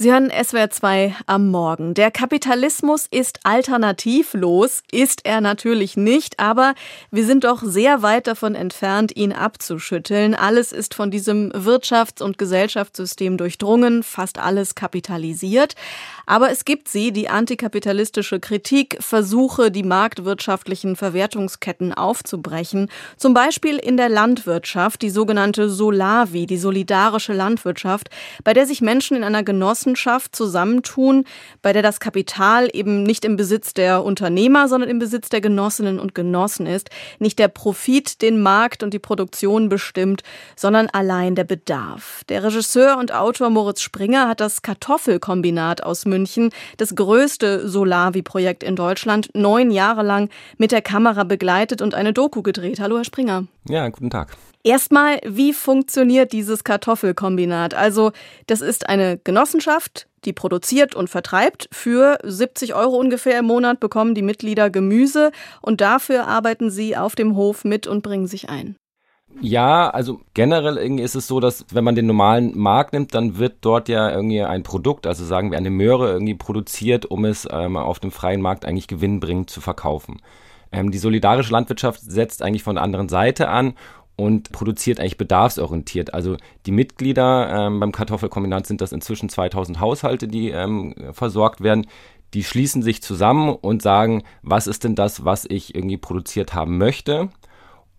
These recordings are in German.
Sie hören SWR 2 am Morgen. Der Kapitalismus ist alternativlos, ist er natürlich nicht, aber wir sind doch sehr weit davon entfernt, ihn abzuschütteln. Alles ist von diesem Wirtschafts- und Gesellschaftssystem durchdrungen, fast alles kapitalisiert. Aber es gibt sie, die antikapitalistische Kritik, Versuche, die marktwirtschaftlichen Verwertungsketten aufzubrechen. Zum Beispiel in der Landwirtschaft, die sogenannte Solavi, die solidarische Landwirtschaft, bei der sich Menschen in einer Genossenschaft zusammentun, bei der das Kapital eben nicht im Besitz der Unternehmer, sondern im Besitz der Genossinnen und Genossen ist. Nicht der Profit den Markt und die Produktion bestimmt, sondern allein der Bedarf. Der Regisseur und Autor Moritz Springer hat das Kartoffelkombinat aus München das größte Solavi-Projekt in Deutschland, neun Jahre lang mit der Kamera begleitet und eine Doku gedreht. Hallo, Herr Springer. Ja, guten Tag. Erstmal, wie funktioniert dieses Kartoffelkombinat? Also, das ist eine Genossenschaft, die produziert und vertreibt. Für 70 Euro ungefähr im Monat bekommen die Mitglieder Gemüse und dafür arbeiten sie auf dem Hof mit und bringen sich ein. Ja, also generell irgendwie ist es so, dass wenn man den normalen Markt nimmt, dann wird dort ja irgendwie ein Produkt, also sagen wir eine Möhre, irgendwie produziert, um es ähm, auf dem freien Markt eigentlich gewinnbringend zu verkaufen. Ähm, die solidarische Landwirtschaft setzt eigentlich von der anderen Seite an und produziert eigentlich bedarfsorientiert. Also die Mitglieder ähm, beim Kartoffelkombinat sind das inzwischen 2000 Haushalte, die ähm, versorgt werden. Die schließen sich zusammen und sagen, was ist denn das, was ich irgendwie produziert haben möchte?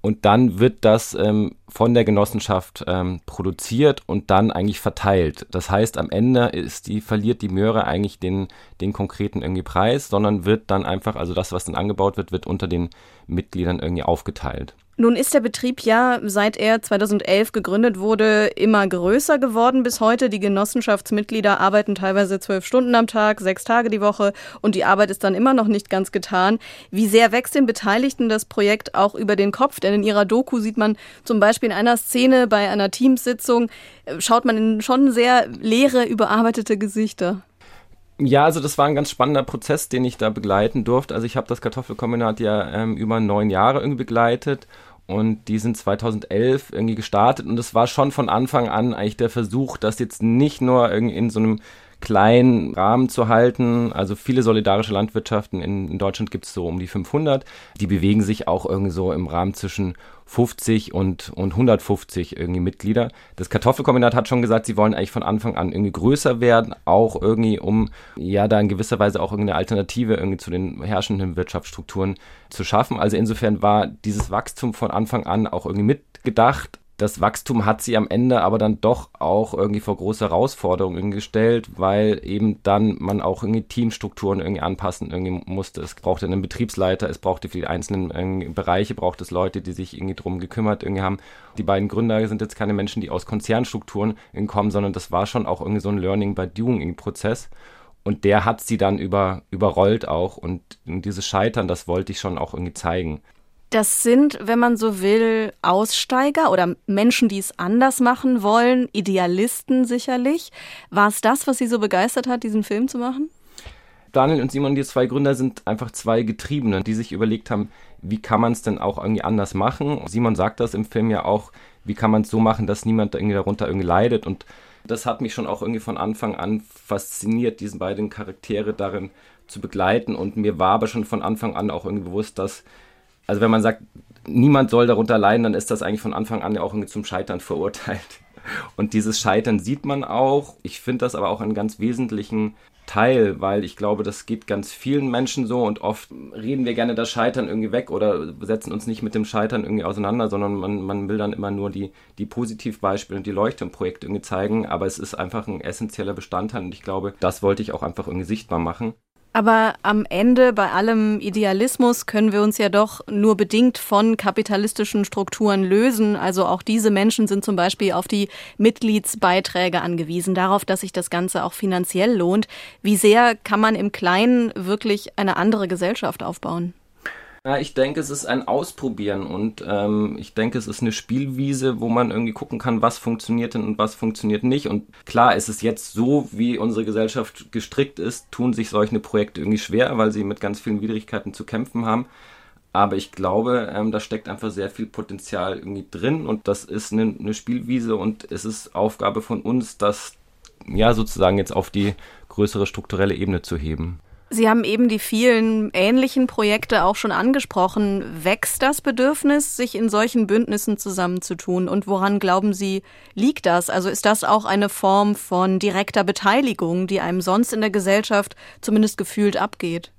und dann wird das ähm, von der Genossenschaft ähm, produziert und dann eigentlich verteilt. Das heißt, am Ende ist die, verliert die Möhre eigentlich den, den konkreten irgendwie Preis, sondern wird dann einfach, also das, was dann angebaut wird, wird unter den Mitgliedern irgendwie aufgeteilt. Nun ist der Betrieb ja, seit er 2011 gegründet wurde, immer größer geworden bis heute. Die Genossenschaftsmitglieder arbeiten teilweise zwölf Stunden am Tag, sechs Tage die Woche und die Arbeit ist dann immer noch nicht ganz getan. Wie sehr wächst den Beteiligten das Projekt auch über den Kopf? Denn in ihrer Doku sieht man zum Beispiel in einer Szene bei einer Teamsitzung, äh, schaut man in schon sehr leere, überarbeitete Gesichter. Ja, also das war ein ganz spannender Prozess, den ich da begleiten durfte. Also ich habe das Kartoffelkombinat ja ähm, über neun Jahre irgendwie begleitet und die sind 2011 irgendwie gestartet. Und es war schon von Anfang an eigentlich der Versuch, das jetzt nicht nur irgendwie in so einem kleinen Rahmen zu halten. Also viele solidarische Landwirtschaften in, in Deutschland gibt es so um die 500. Die bewegen sich auch irgendwie so im Rahmen zwischen 50 und, und 150 irgendwie Mitglieder. Das Kartoffelkombinat hat schon gesagt, sie wollen eigentlich von Anfang an irgendwie größer werden, auch irgendwie um ja da in gewisser Weise auch irgendeine Alternative irgendwie zu den herrschenden Wirtschaftsstrukturen zu schaffen. Also insofern war dieses Wachstum von Anfang an auch irgendwie mitgedacht das Wachstum hat sie am Ende aber dann doch auch irgendwie vor große Herausforderungen gestellt, weil eben dann man auch irgendwie Teamstrukturen irgendwie anpassen irgendwie musste. Es brauchte einen Betriebsleiter, es brauchte für die einzelnen Bereiche, braucht es Leute, die sich irgendwie drum gekümmert irgendwie haben. Die beiden Gründer sind jetzt keine Menschen, die aus Konzernstrukturen kommen, sondern das war schon auch irgendwie so ein Learning by Doing Prozess. Und der hat sie dann über, überrollt auch. Und dieses Scheitern, das wollte ich schon auch irgendwie zeigen. Das sind, wenn man so will, Aussteiger oder Menschen, die es anders machen wollen, Idealisten sicherlich. War es das, was Sie so begeistert hat, diesen Film zu machen? Daniel und Simon, die zwei Gründer, sind einfach zwei Getriebene, die sich überlegt haben, wie kann man es denn auch irgendwie anders machen. Simon sagt das im Film ja auch, wie kann man es so machen, dass niemand irgendwie darunter irgendwie leidet. Und das hat mich schon auch irgendwie von Anfang an fasziniert, diesen beiden Charaktere darin zu begleiten. Und mir war aber schon von Anfang an auch irgendwie bewusst, dass also wenn man sagt, niemand soll darunter leiden, dann ist das eigentlich von Anfang an ja auch zum Scheitern verurteilt. Und dieses Scheitern sieht man auch. Ich finde das aber auch einen ganz wesentlichen Teil, weil ich glaube, das geht ganz vielen Menschen so und oft reden wir gerne das Scheitern irgendwie weg oder setzen uns nicht mit dem Scheitern irgendwie auseinander, sondern man, man will dann immer nur die, die Positivbeispiele und die Leuchtturmprojekte irgendwie zeigen, aber es ist einfach ein essentieller Bestandteil und ich glaube, das wollte ich auch einfach irgendwie sichtbar machen. Aber am Ende bei allem Idealismus können wir uns ja doch nur bedingt von kapitalistischen Strukturen lösen. Also auch diese Menschen sind zum Beispiel auf die Mitgliedsbeiträge angewiesen, darauf, dass sich das Ganze auch finanziell lohnt. Wie sehr kann man im Kleinen wirklich eine andere Gesellschaft aufbauen? Ja, ich denke, es ist ein Ausprobieren und ähm, ich denke, es ist eine Spielwiese, wo man irgendwie gucken kann, was funktioniert denn und was funktioniert nicht. Und klar, ist es jetzt so, wie unsere Gesellschaft gestrickt ist, tun sich solche Projekte irgendwie schwer, weil sie mit ganz vielen Widrigkeiten zu kämpfen haben. Aber ich glaube, ähm, da steckt einfach sehr viel Potenzial irgendwie drin und das ist eine, eine Spielwiese und es ist Aufgabe von uns, das ja sozusagen jetzt auf die größere strukturelle Ebene zu heben. Sie haben eben die vielen ähnlichen Projekte auch schon angesprochen. Wächst das Bedürfnis, sich in solchen Bündnissen zusammenzutun? Und woran glauben Sie, liegt das? Also ist das auch eine Form von direkter Beteiligung, die einem sonst in der Gesellschaft zumindest gefühlt abgeht?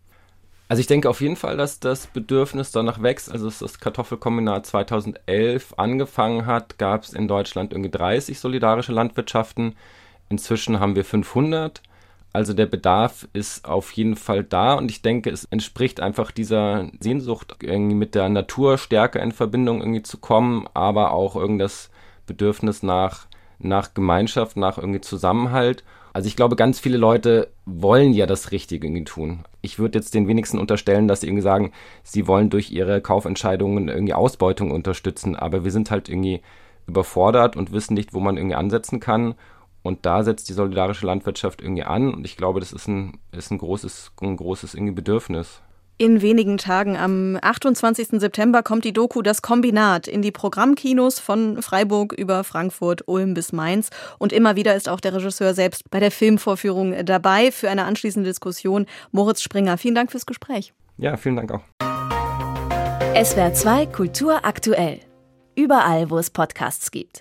Also ich denke auf jeden Fall, dass das Bedürfnis danach wächst. Also dass das Kartoffelkombinat 2011 angefangen hat, gab es in Deutschland irgendwie 30 solidarische Landwirtschaften. Inzwischen haben wir 500. Also der Bedarf ist auf jeden Fall da und ich denke, es entspricht einfach dieser Sehnsucht, irgendwie mit der Natur stärker in Verbindung irgendwie zu kommen, aber auch irgendwas Bedürfnis nach, nach Gemeinschaft, nach irgendwie Zusammenhalt. Also ich glaube, ganz viele Leute wollen ja das Richtige irgendwie tun. Ich würde jetzt den wenigsten unterstellen, dass sie irgendwie sagen, sie wollen durch ihre Kaufentscheidungen irgendwie Ausbeutung unterstützen, aber wir sind halt irgendwie überfordert und wissen nicht, wo man irgendwie ansetzen kann. Und da setzt die solidarische Landwirtschaft irgendwie an. Und ich glaube, das ist ein, ist ein großes, ein großes irgendwie Bedürfnis. In wenigen Tagen, am 28. September, kommt die Doku Das Kombinat in die Programmkinos von Freiburg über Frankfurt, Ulm bis Mainz. Und immer wieder ist auch der Regisseur selbst bei der Filmvorführung dabei für eine anschließende Diskussion. Moritz Springer, vielen Dank fürs Gespräch. Ja, vielen Dank auch. SWR 2 Kultur aktuell. Überall, wo es Podcasts gibt.